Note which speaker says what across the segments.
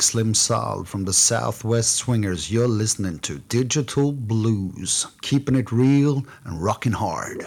Speaker 1: Slim Sal from the Southwest Swingers. You're listening to Digital Blues, keeping it real and rocking hard.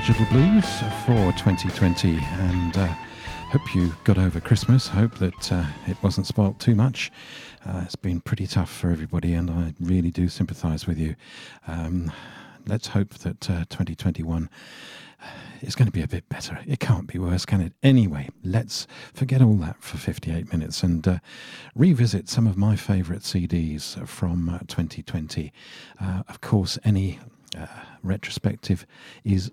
Speaker 2: Digital Blues for 2020 and uh, hope you got over Christmas. Hope that uh, it wasn't spoilt too much. Uh, it's been pretty tough for everybody and I really do sympathise with you. Um, let's hope that 2021 uh, it's going to be a bit better. It can't be worse, can it? Anyway, let's forget all that for 58 minutes and uh, revisit some of my favourite CDs from uh, 2020. Uh, of course, any uh, retrospective is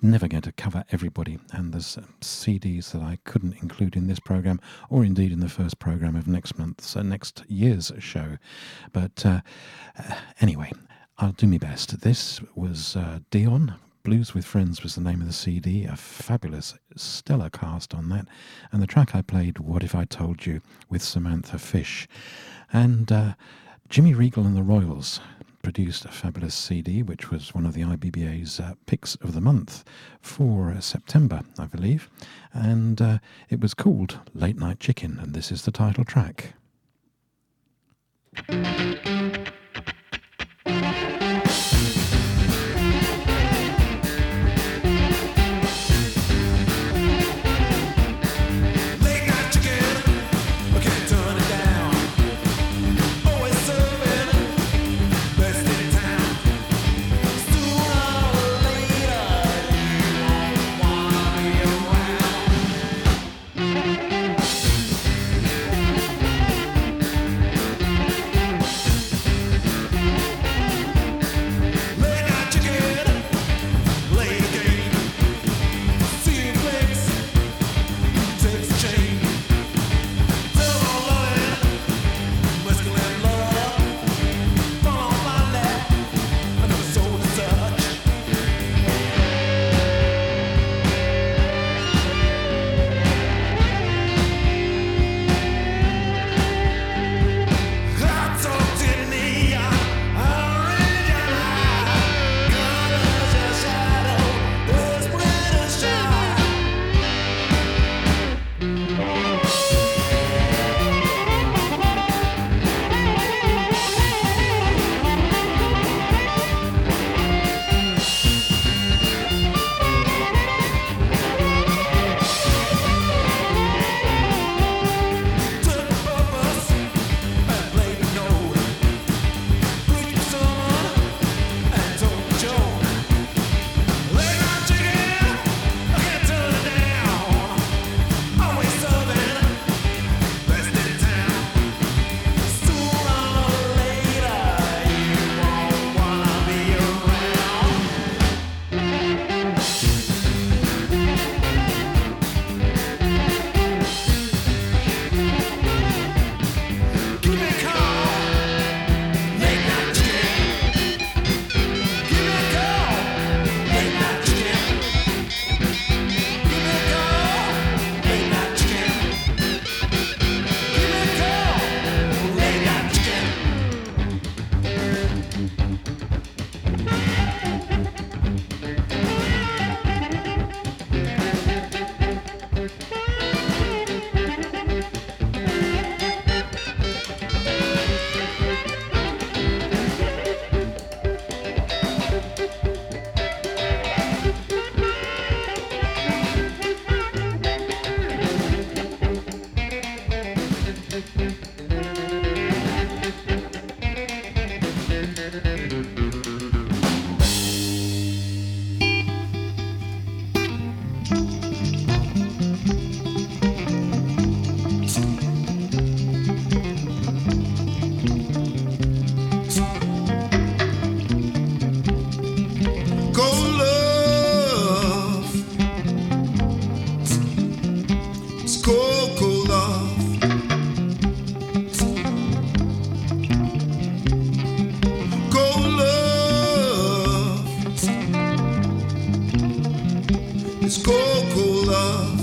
Speaker 2: never going to cover everybody, and there's uh, CDs that I couldn't include in this program, or indeed in the first program of next month's, uh, next year's show. But uh, uh anyway, I'll do my best. This was uh, Dion. Blues with Friends was the name of the CD, a fabulous, stellar cast on that. And the track I played, What If I Told You, with Samantha Fish. And uh, Jimmy Regal and the Royals produced a fabulous CD, which was one of the IBBA's uh, picks of the month for uh, September, I believe. And uh, it was called Late Night Chicken, and this is the title track. It's Coca-Cola.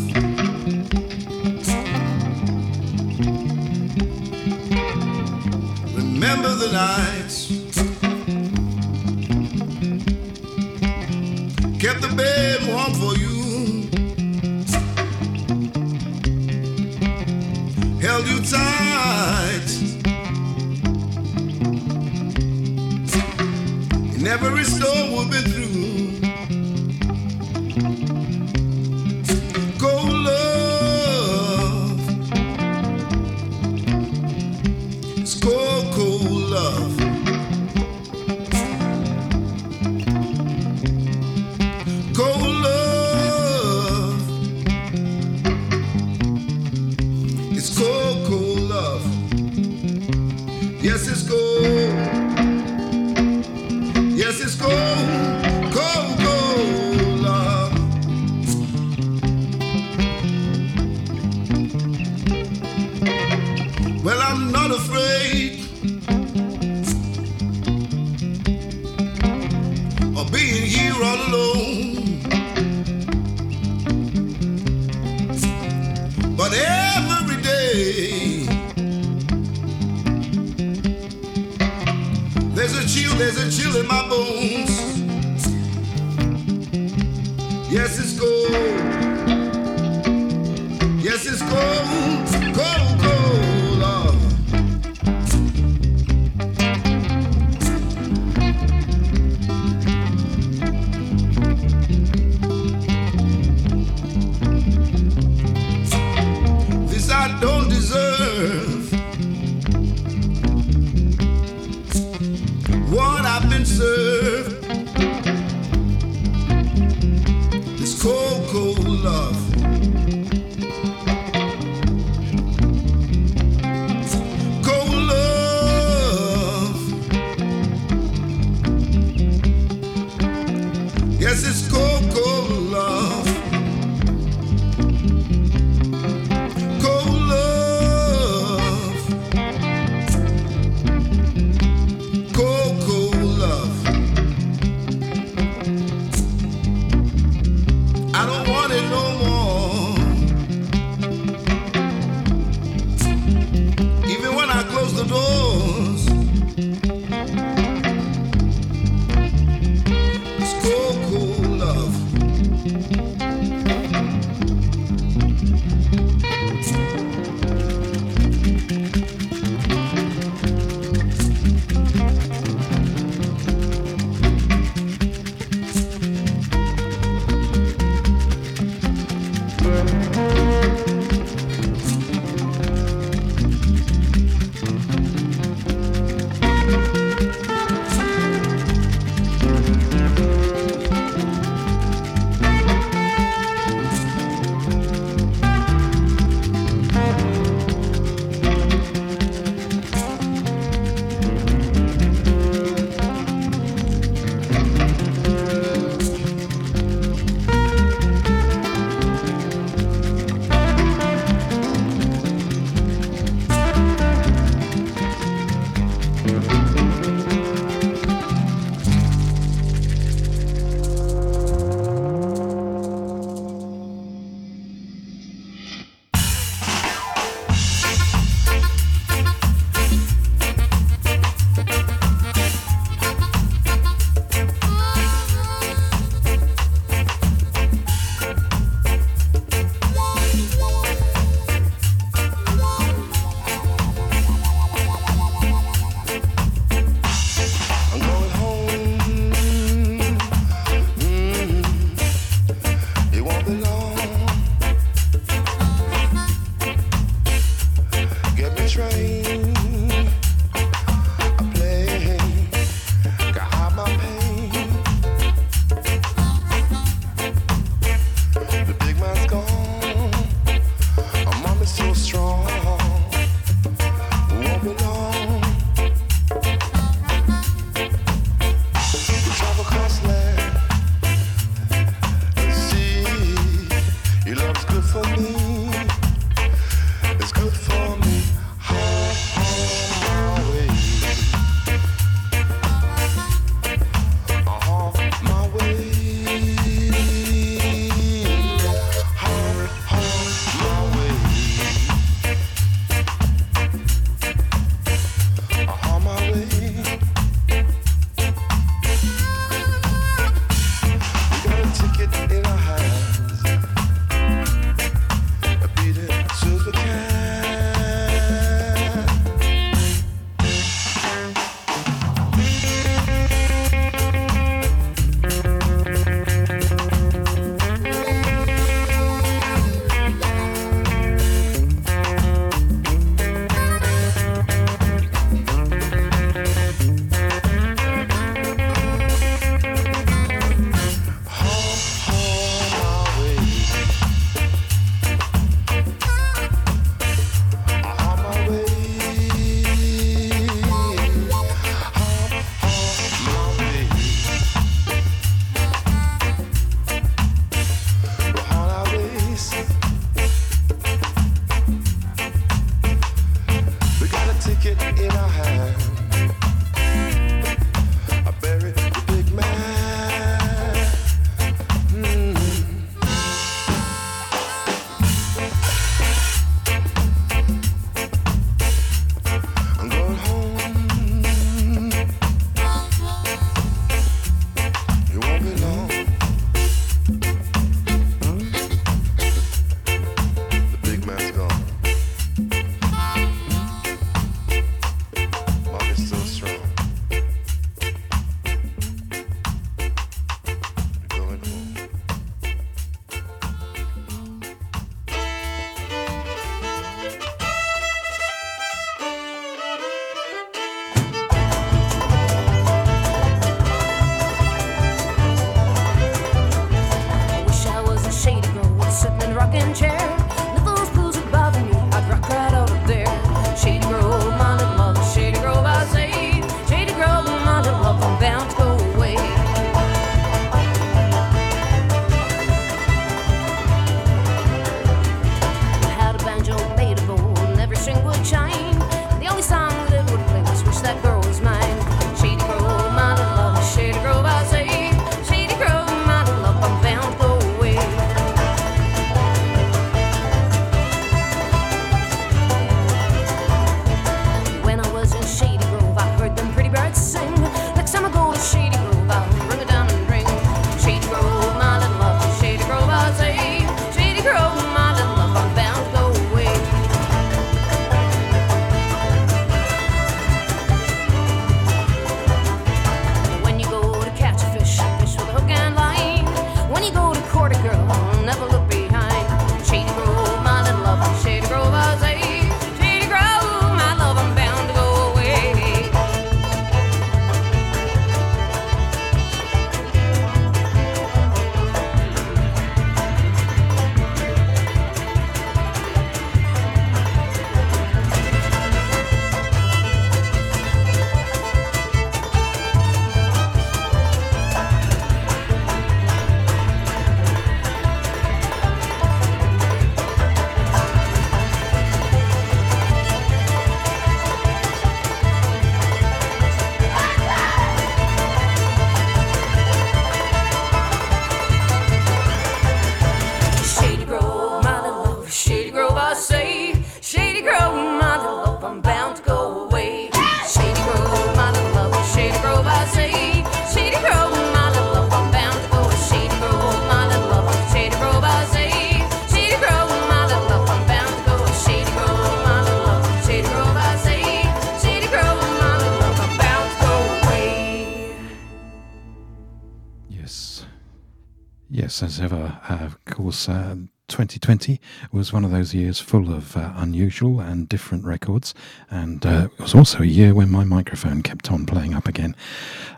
Speaker 2: As ever, uh, of course, uh, 2020 was one of those years full of uh, unusual and different records, and uh, it was also a year when my microphone kept on playing up again.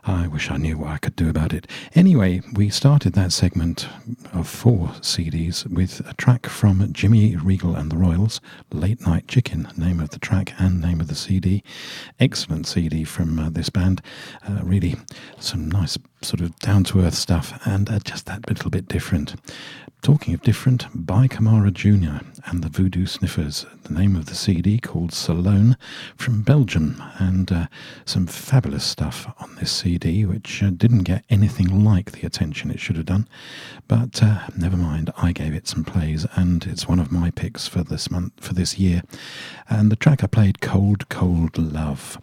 Speaker 2: I wish I knew what I could do about it. Anyway, we started that segment of four CDs with a track from Jimmy Regal and the Royals, Late Night Chicken, name of the track and name of the CD. Excellent CD from uh, this band. Uh, really, some nice sort of down to earth stuff, and uh, just that little bit different. Talking of different, Bai Kamara Jr. and the Voodoo Sniffers, the name of the CD called Salone from Belgium, and uh, some fabulous stuff on this CD, which uh, didn't get anything like the attention it should have done. But uh, never mind, I gave it some plays, and it's one of my picks for this month, for this year. And the track I played, Cold, Cold Love.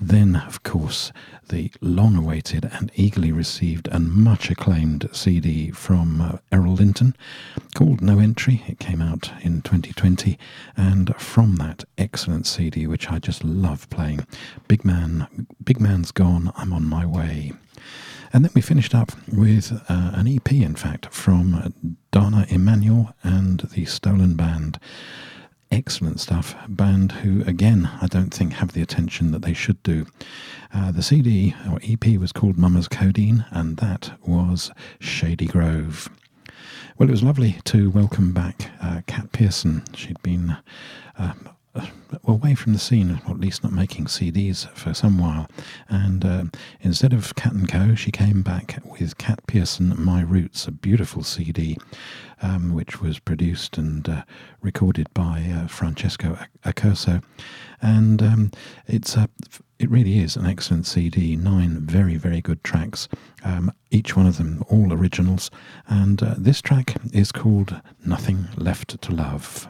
Speaker 2: Then, of course, the long awaited and eagerly received and much acclaimed CD from uh, Errol Linton called No Entry. It came out in 2020, and from that excellent CD, which I just love playing, Big Man, Big Man's Gone, I'm on my way. And then we finished up with uh, an EP, in fact, from Dana Immanuel and the Stolen Band excellent stuff. Band who, again, I don't think have the attention that they should do. Uh, the CD or EP was called Mama's Codeine, and that was Shady Grove. Well, it was lovely to welcome back uh, Kat Pearson. She'd been uh, away from the scene, or at least not making CDs for some while. And uh, instead of Kat and Co, she came back with Kat Pearson, My Roots, a beautiful CD, um, which was produced and uh, recorded by uh, Francesco Accurso. And um, it's a it really is an excellent CD. Nine very, very good tracks. Um, each one of them all originals. And uh, this track is called Nothing Left to Love.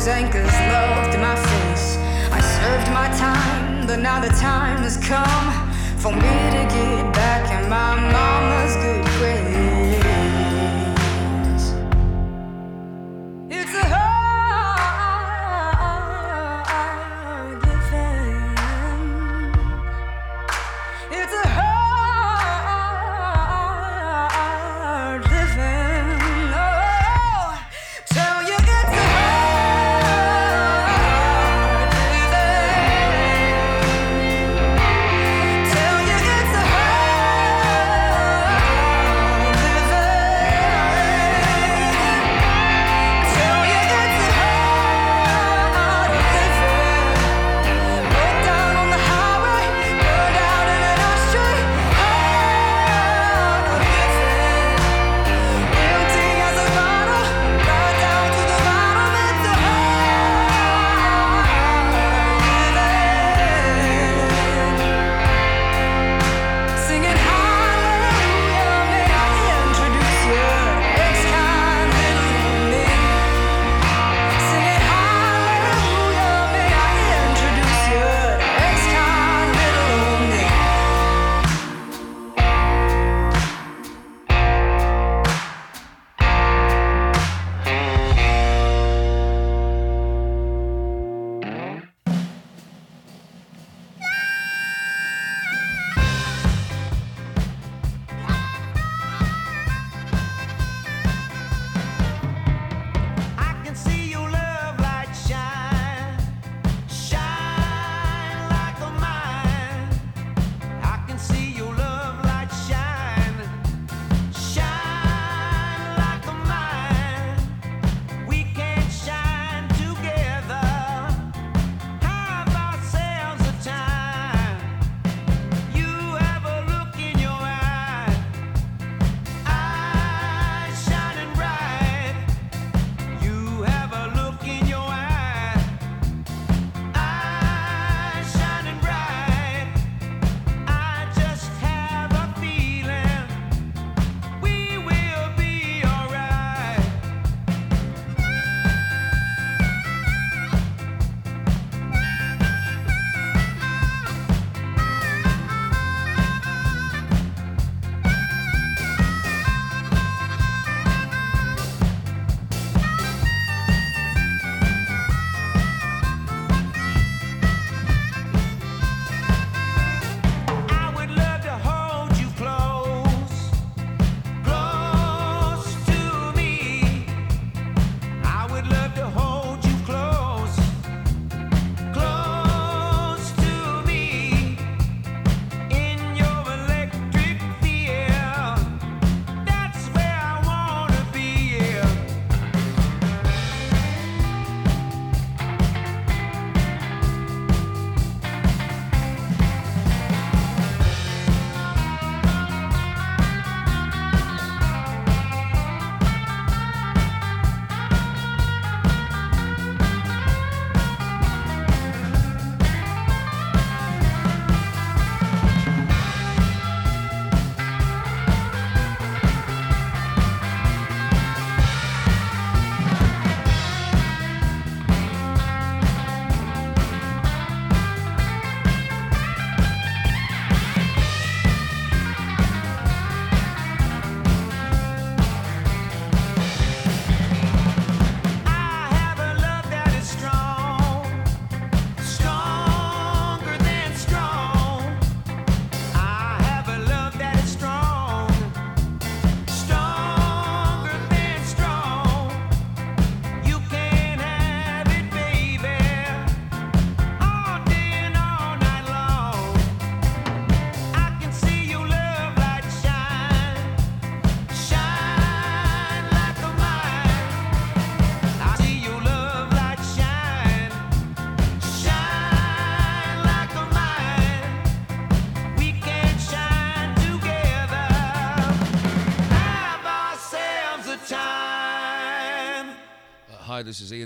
Speaker 3: Those anchors loved my face. I served my time, but now the time has come for me to get back in my mama's good grace.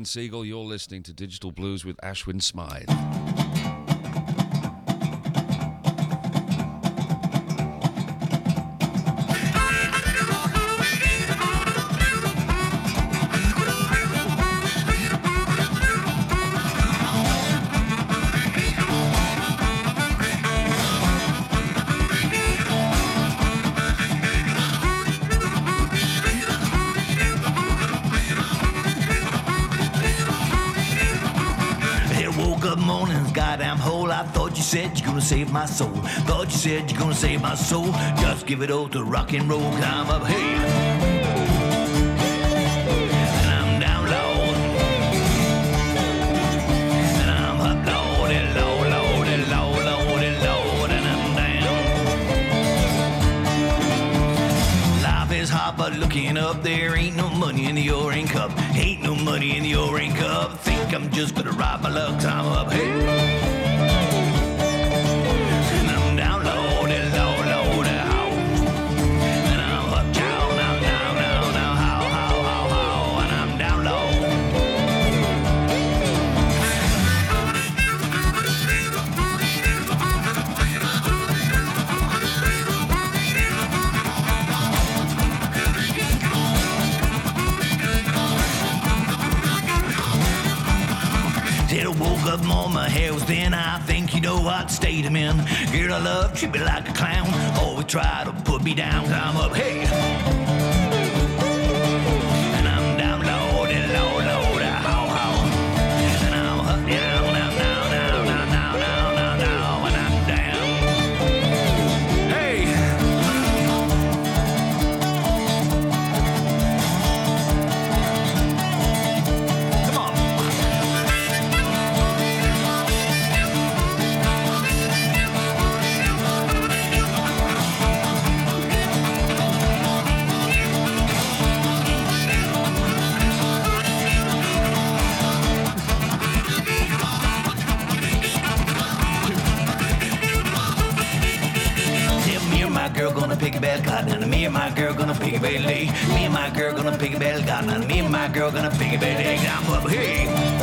Speaker 4: Siegel. You're listening to Digital Blues with Ashwin Smythe.
Speaker 5: Gonna save my soul. Thought you said you're gonna save my soul. Just give it all to rock and roll. Climb up, hey. But looking up there ain't no money in the orange cup. Ain't no money in the orange cup. Think I'm just gonna ride my luck. Time up, hey. Was thin. I think you know what state I'm in. Girl, I love treat me like a clown. Always try to put me down. I'm up, hey. Me and my girl gonna belly. Me and my girl gonna a belly. God, me and my girl gonna belly. I'm up here.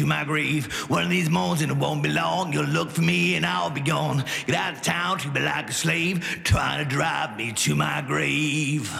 Speaker 5: To my grave. One of these mornings and it won't be long. You'll look for me and I'll be gone. Get out of town, treat me like a slave, trying to drive me to my grave.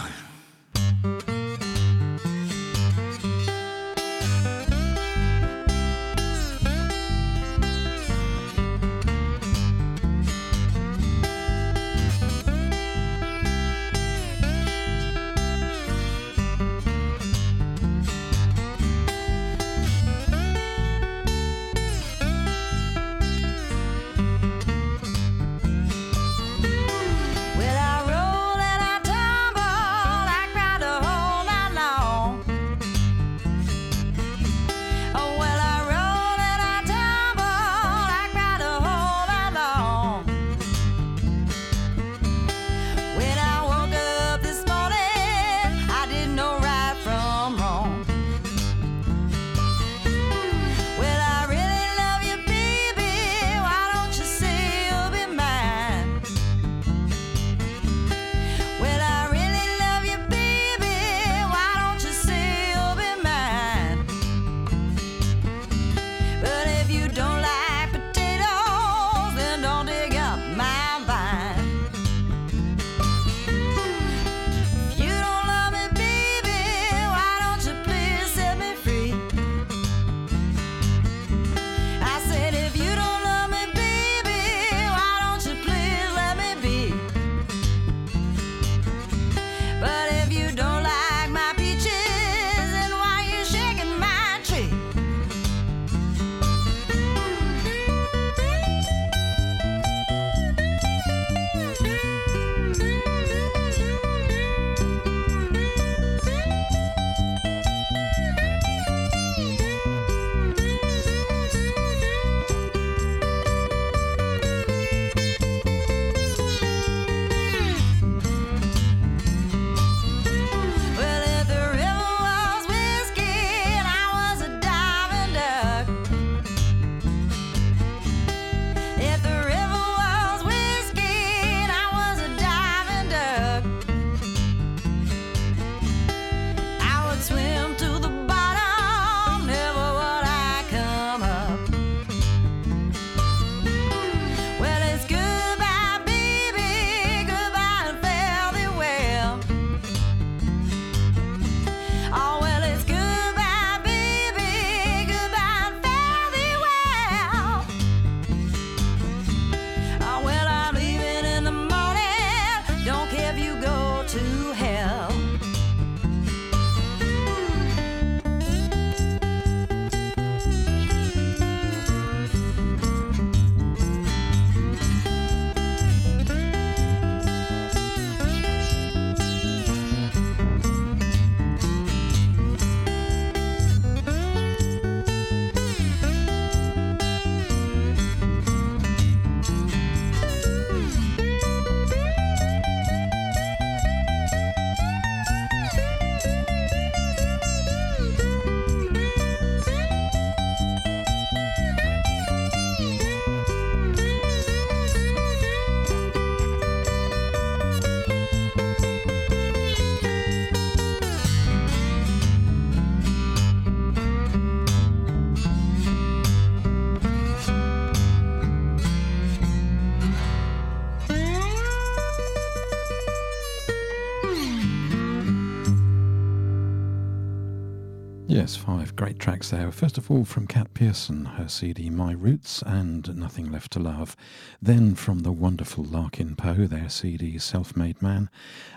Speaker 2: Yes, five great tracks there. First of all, from Kat Pearson, her CD My Roots and Nothing Left to Love. Then from the wonderful Larkin Poe, their CD Self Made Man,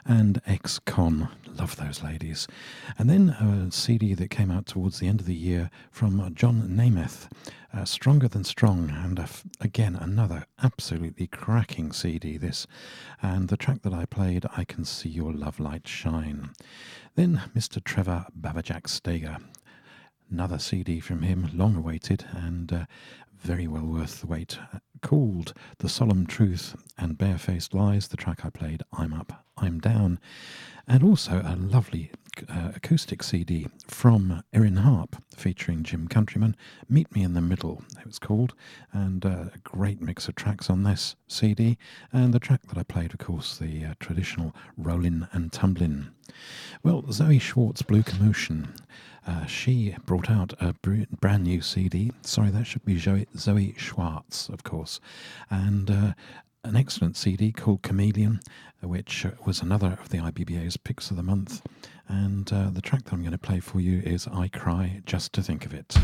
Speaker 2: and Ex Con. Love those ladies. And then a CD that came out towards the end of the year from John Nemeth, uh, Stronger Than Strong, and again another absolutely cracking CD. This, and the track that I played, I Can See Your Love Light Shine. Then Mr. Trevor Babajack Steger. Another CD from him, long awaited and uh, very well worth the wait. Called The Solemn Truth and Barefaced Lies, the track I played, I'm Up, I'm Down. And also a lovely uh, acoustic CD from Erin Harpe featuring Jim Countryman, Meet Me in the Middle, it was called, and uh, a great mix of tracks on this CD. And the track that I played, of course, the uh, traditional Rollin' and Tumblin'. Well, Zoe Schwarz Blue Commotion. Uh, she brought out a brand new CD. Sorry, that should be Zoe, Schwarz, of course. And uh, an excellent CD called Chameleon, which was another of the IBBA's picks of the month. And uh, the track that I'm going to play for you is I Cry Just to Think of It.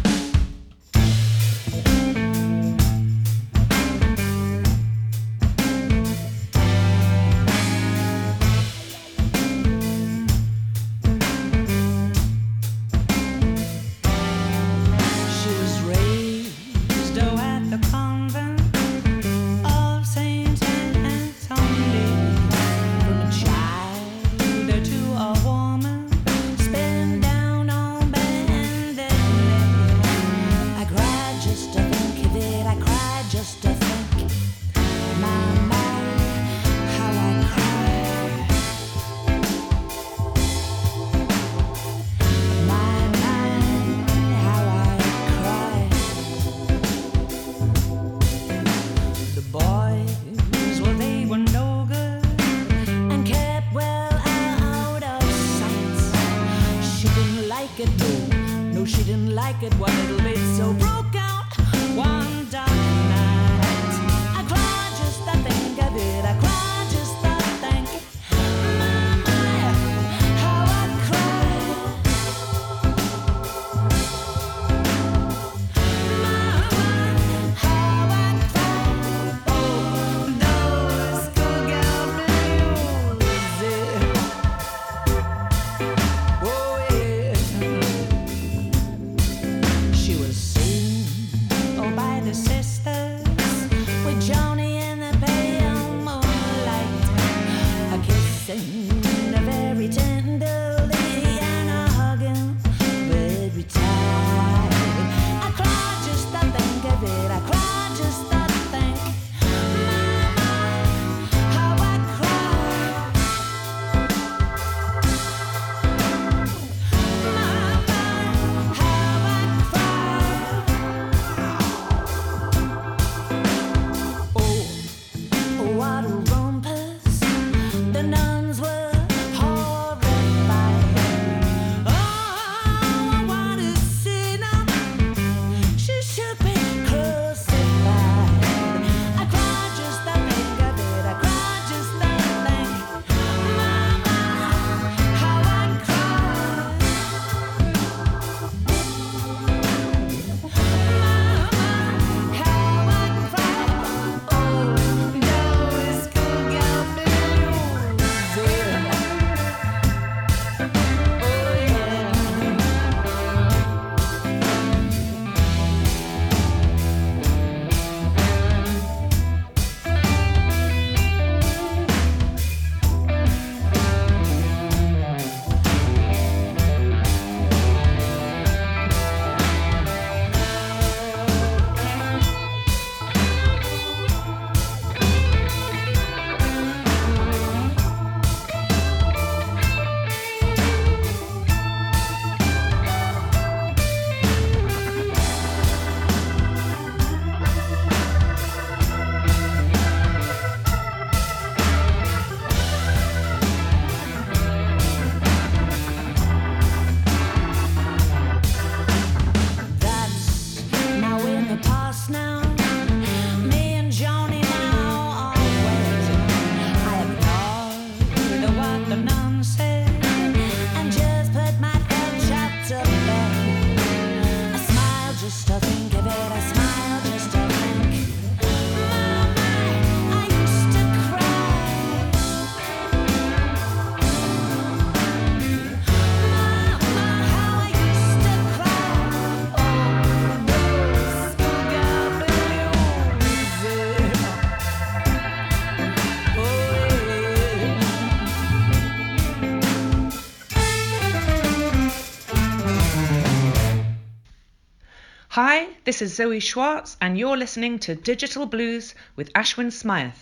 Speaker 6: This is Zoe Schwarz, and you're listening to Digital Blues with Ashwin Smythe.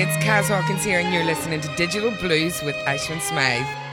Speaker 7: it's Kaz Hawkins here, and you're listening to Digital Blues with Ashwin Smythe.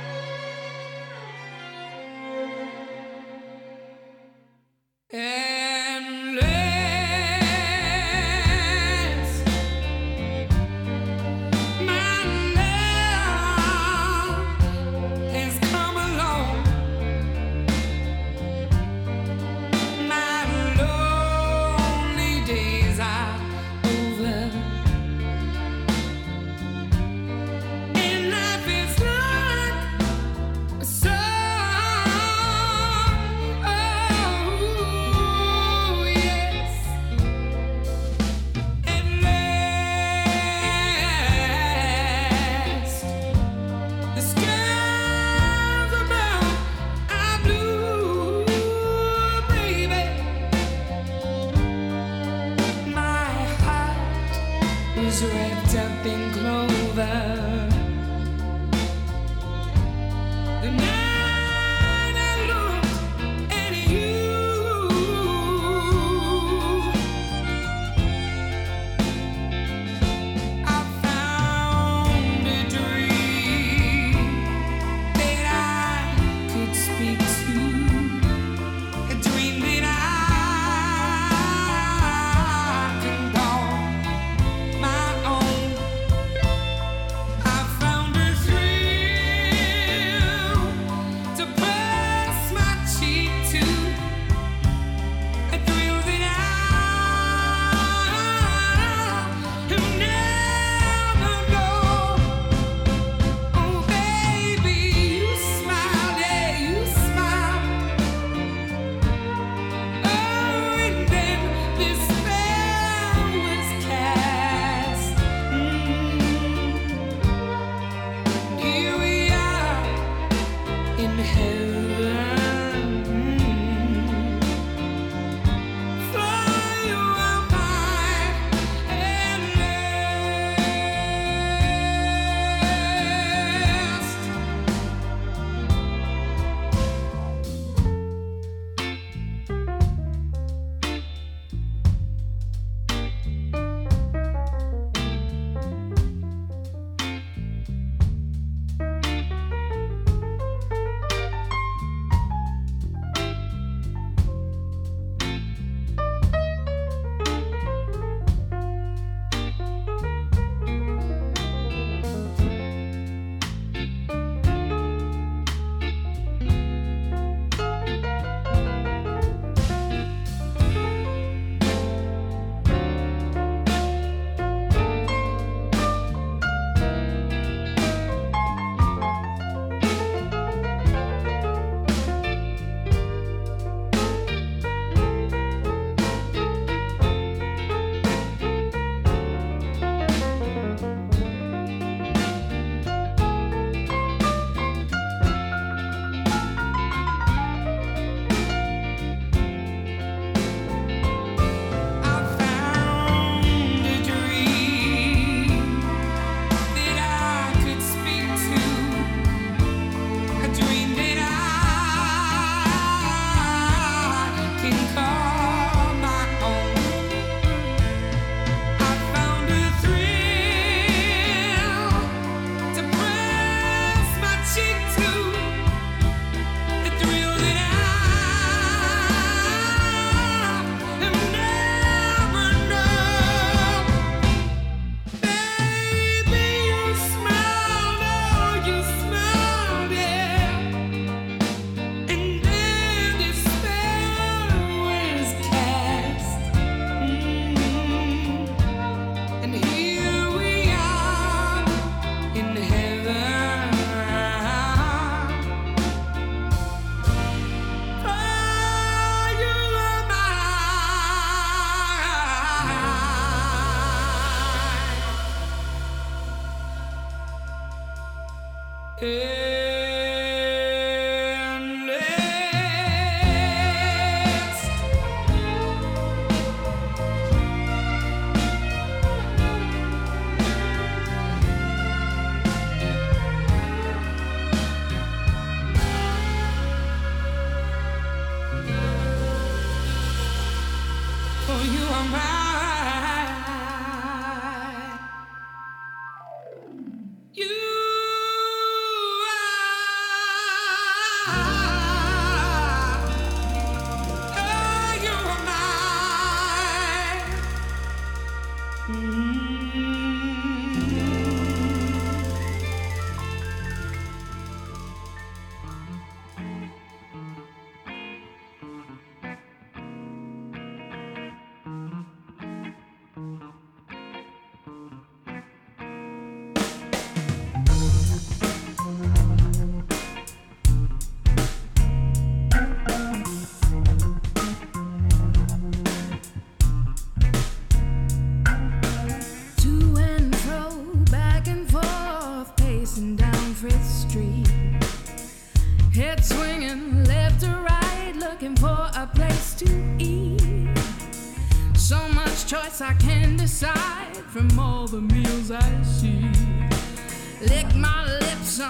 Speaker 8: around.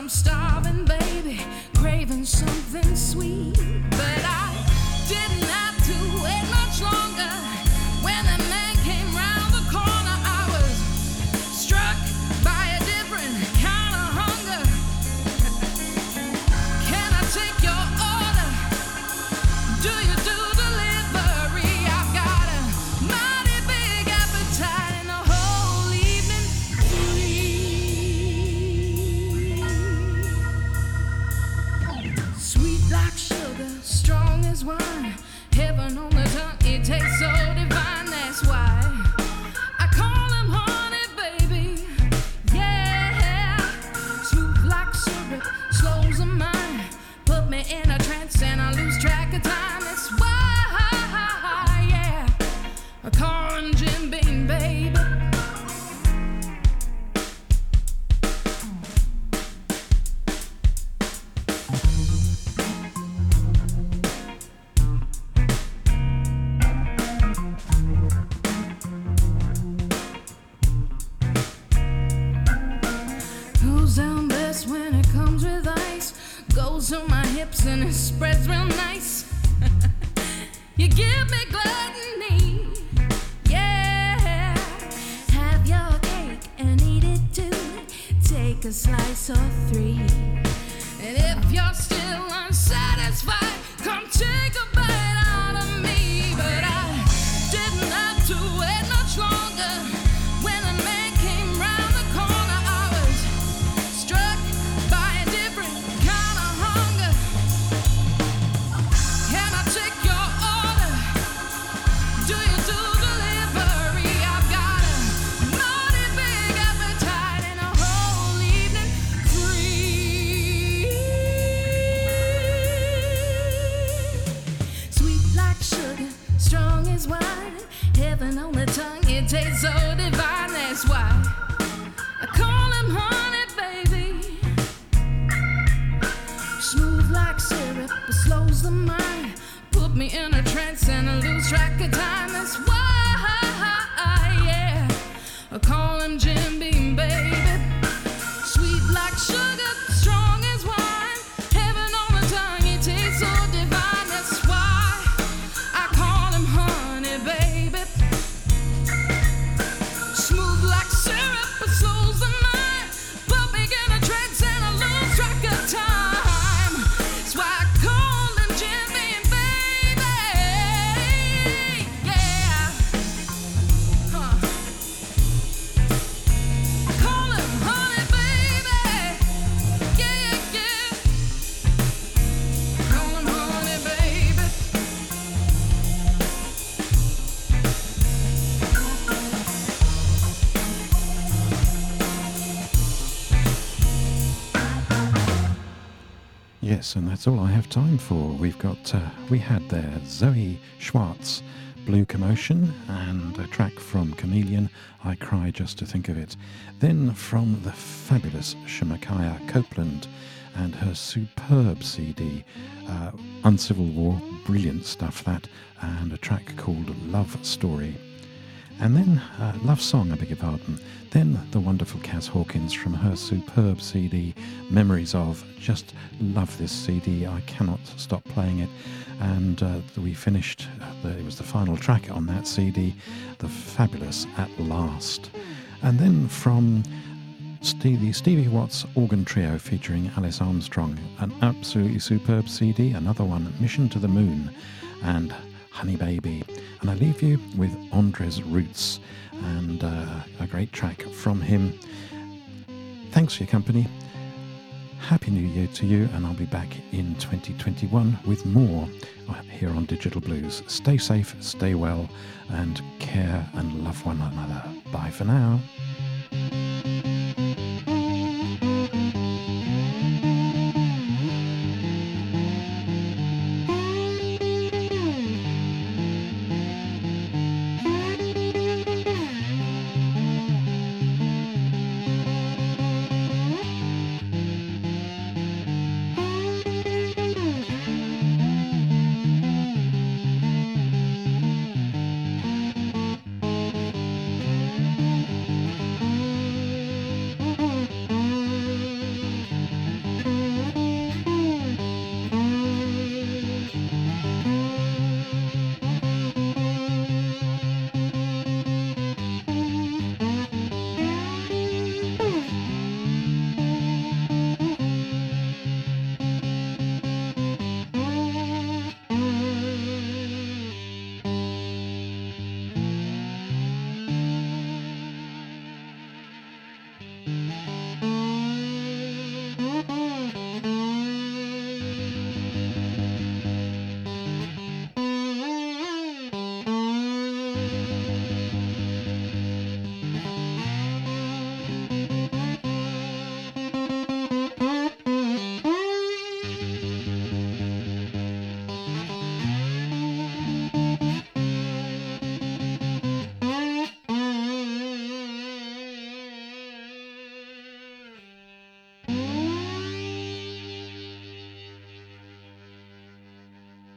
Speaker 8: Stop. All I have time for. We've got, uh, we had there Zoe Schwarz, Blue Commotion, and a track from Chameleon, I Cry Just to Think of It. Then from the fabulous Shemekia Copeland and her superb CD, uh, Uncivil War, brilliant stuff that, and a track called Love Story. And then uh, Love Song, I beg your pardon. Then the wonderful Kaz Hawkins from her superb CD, Memories of. Just love this CD. I cannot stop playing it. And uh, we finished, uh, the, it was the final track on that CD, the fabulous At Last. And then from Stevie, Stevie Watts Organ Trio featuring Alice Armstrong, an absolutely superb CD. Another one, Mission to the Moon, and Honey Baby. And I leave you with Andres Roots and uh, a great track from him. Thanks for your company. Happy New Year to you, and I'll be back in 2021 with more here on Digital Blues. Stay safe, stay well, and care and love one another. Bye for now.